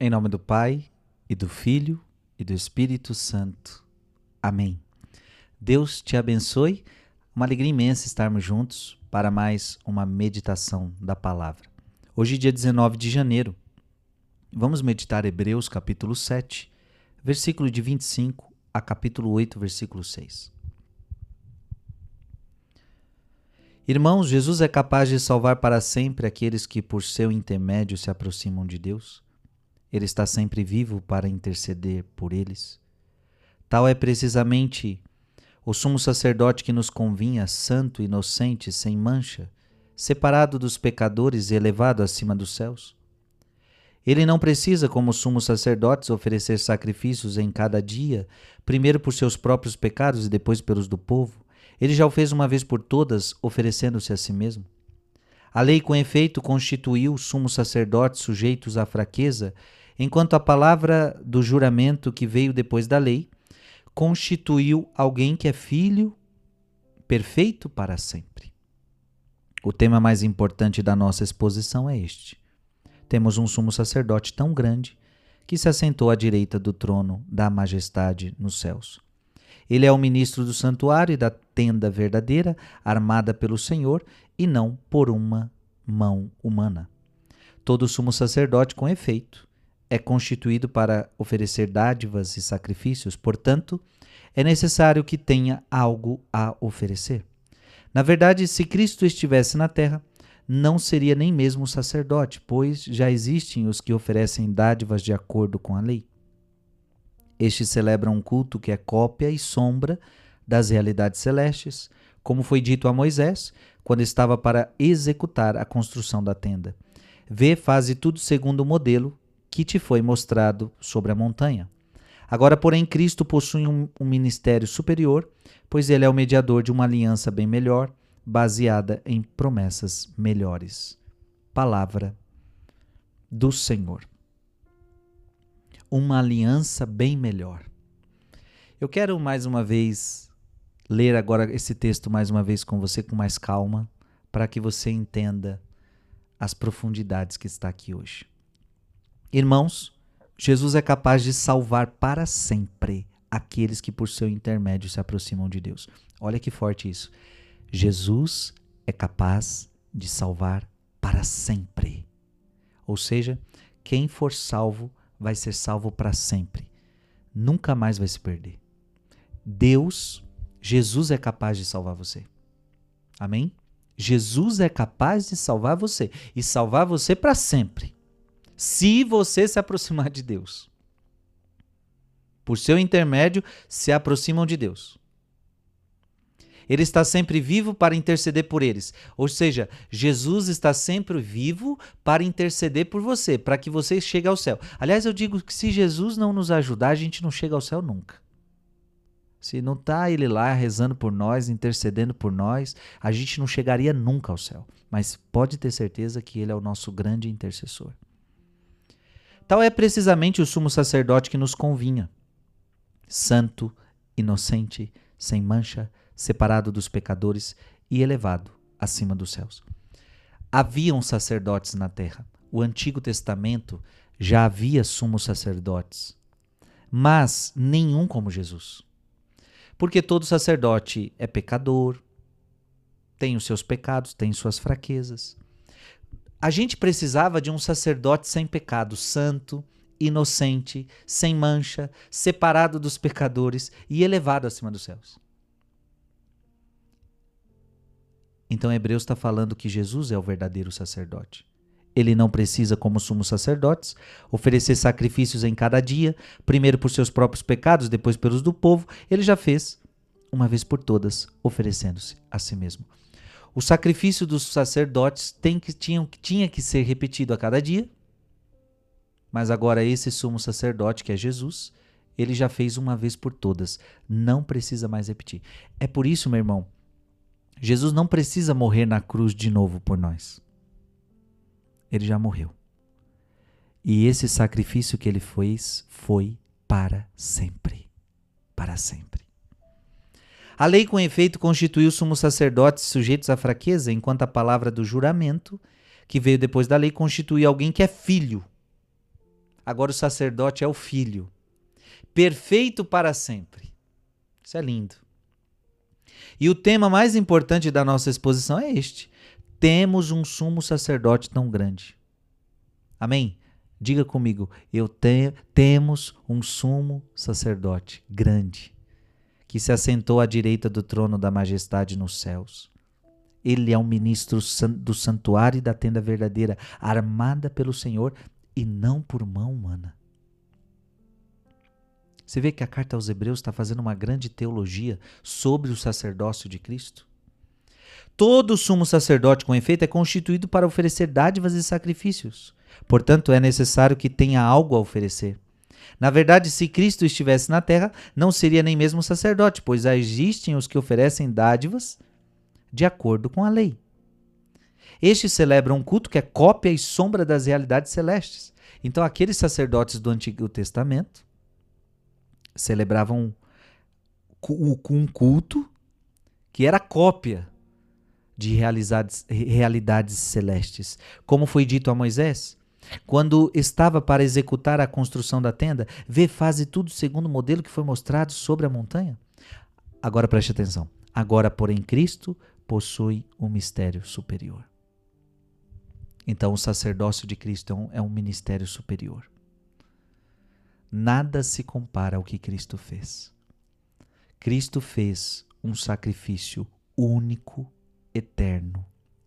Em nome do Pai, e do Filho, e do Espírito Santo. Amém. Deus te abençoe. Uma alegria imensa estarmos juntos para mais uma meditação da palavra. Hoje, dia 19 de janeiro, vamos meditar Hebreus capítulo 7, versículo de 25 a capítulo 8, versículo 6. Irmãos, Jesus é capaz de salvar para sempre aqueles que, por seu intermédio, se aproximam de Deus. Ele está sempre vivo para interceder por eles. Tal é precisamente o sumo sacerdote que nos convinha, santo, inocente, sem mancha, separado dos pecadores e elevado acima dos céus. Ele não precisa, como sumos sacerdotes, oferecer sacrifícios em cada dia, primeiro por seus próprios pecados e depois pelos do povo. Ele já o fez uma vez por todas, oferecendo-se a si mesmo. A lei, com efeito, constituiu sumos sacerdotes sujeitos à fraqueza enquanto a palavra do juramento que veio depois da lei constituiu alguém que é filho perfeito para sempre. O tema mais importante da nossa exposição é este. Temos um sumo sacerdote tão grande que se assentou à direita do trono da majestade nos céus. Ele é o ministro do santuário e da tenda verdadeira, armada pelo Senhor e não por uma mão humana. Todo sumo sacerdote, com efeito, é constituído para oferecer dádivas e sacrifícios, portanto, é necessário que tenha algo a oferecer. Na verdade, se Cristo estivesse na terra, não seria nem mesmo sacerdote, pois já existem os que oferecem dádivas de acordo com a lei. Estes celebram um culto que é cópia e sombra das realidades celestes, como foi dito a Moisés quando estava para executar a construção da tenda. Vê, faze tudo segundo o modelo que te foi mostrado sobre a montanha. Agora, porém, Cristo possui um, um, ministério superior, pois ele é o mediador de uma aliança bem melhor, baseada em promessas melhores. Palavra do Senhor. Uma aliança bem melhor. Eu quero mais uma vez ler agora esse texto mais uma vez com você com mais calma, para que você entenda as profundidades que está aqui hoje. Irmãos, Jesus é capaz de salvar para sempre aqueles que por seu intermédio se aproximam de Deus. Olha que forte isso. Jesus é capaz de salvar para sempre. Ou seja, quem for salvo vai ser salvo para sempre. Nunca mais vai se perder. Deus, Jesus é capaz de salvar você. Amém? Jesus é capaz de salvar você e salvar você para sempre se você se aproximar de Deus. Por seu intermédio, se aproximam de Deus. Ele está sempre vivo para interceder por eles. Ou seja, Jesus está sempre vivo para interceder por você, para que você chegue ao céu. Aliás, eu digo que se Jesus não nos ajudar, a gente não chega ao céu nunca. Se não está ele lá rezando por nós, intercedendo por nós, a gente não chegaria nunca ao céu. Mas pode ter certeza que ele é o nosso grande intercessor. Tal é precisamente o sumo sacerdote que nos convinha. Santo, inocente, sem mancha, separado dos pecadores e elevado acima dos céus. Haviam sacerdotes na terra. O Antigo Testamento já havia sumos sacerdotes, mas nenhum como Jesus. Porque todo sacerdote é pecador, tem os seus pecados, tem suas fraquezas. A gente precisava de um sacerdote sem pecado, santo, inocente, sem mancha, separado dos pecadores e elevado acima dos céus. Então Hebreus está falando que Jesus é o verdadeiro sacerdote. Ele não precisa, como sumos sacerdotes, oferecer sacrifícios em cada dia, primeiro por seus próprios pecados, depois pelos do povo. Ele já fez, uma vez por todas, oferecendo-se a si mesmo. O sacrifício dos sacerdotes tem que, tinha, tinha que ser repetido a cada dia, mas agora esse sumo sacerdote, que é Jesus, ele já fez uma vez por todas, não precisa mais repetir. É por isso, meu irmão, Jesus não precisa morrer na cruz de novo por nós. Ele já morreu. E esse sacrifício que ele fez foi para sempre. Para sempre. A lei, com efeito, constituiu sumos sacerdotes sujeitos à fraqueza, enquanto a palavra do juramento, que veio depois da lei, constitui alguém que é filho. agora o sacerdote é o Filho, perfeito para sempre. Isso é lindo. E o tema mais importante da nossa exposição é este: temos um sumo sacerdote tão grande. Amém? Diga comigo, eu te, temos um sumo sacerdote grande, que se assentou à direita do trono da majestade nos céus. Ele é um ministro do santuário e da tenda verdadeira, armada pelo Senhor e não por mão humana. Você vê que a carta aos Hebreus está fazendo uma grande teologia sobre o sacerdócio de Cristo? Todo sumo sacerdote, com efeito, é constituído para oferecer dádivas e sacrifícios. Portanto, é necessário que tenha algo a oferecer. Na verdade, se Cristo estivesse na terra, não seria nem mesmo sacerdote, pois existem os que oferecem dádivas de acordo com a lei. Estes celebram um culto que é cópia e sombra das realidades celestes. Então, aqueles sacerdotes do Antigo Testamento celebravam um culto que era cópia de realidades, realidades celestes. Como foi dito a Moisés, quando estava para executar a construção da tenda, vê, faze tudo segundo o modelo que foi mostrado sobre a montanha. Agora preste atenção. Agora, porém, Cristo possui um mistério superior. Então, o sacerdócio de Cristo é um, é um ministério superior. Nada se compara ao que Cristo fez. Cristo fez um sacrifício único eterno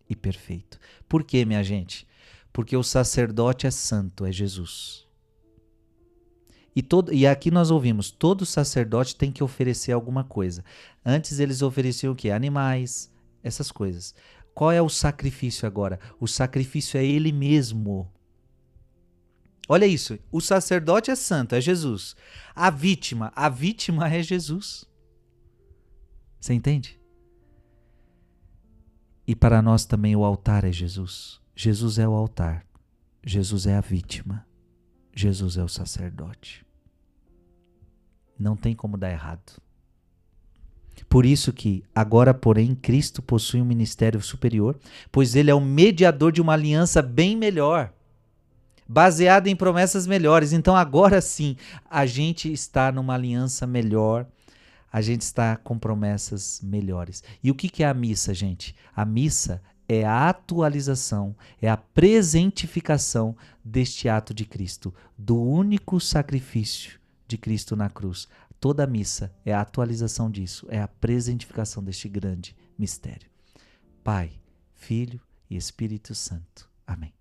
e perfeito. Por quê, minha gente? Porque o sacerdote é santo, é Jesus. E, todo, e aqui nós ouvimos, todo sacerdote tem que oferecer alguma coisa. Antes eles ofereciam o quê? Animais, essas coisas. Qual é o sacrifício agora? O sacrifício é ele mesmo. Olha isso, o sacerdote é santo, é Jesus. A vítima, a vítima é Jesus. Você entende? E para nós também o altar é Jesus. Jesus é o altar. Jesus é a vítima. Jesus é o sacerdote. Não tem como dar errado. Por isso que, agora, porém, Cristo possui um ministério superior, pois ele é o mediador de uma aliança bem melhor, baseada em promessas melhores. Então, agora sim, a gente está numa aliança melhor a gente está com promessas melhores. E o que, é a missa, gente? A missa é a atualização, é a presentificação deste ato de Cristo, do único sacrifício de Cristo na cruz. Toda missa é a atualização disso, é a presentificação deste grande mistério. Pai, Filho e Espírito Santo. Amém.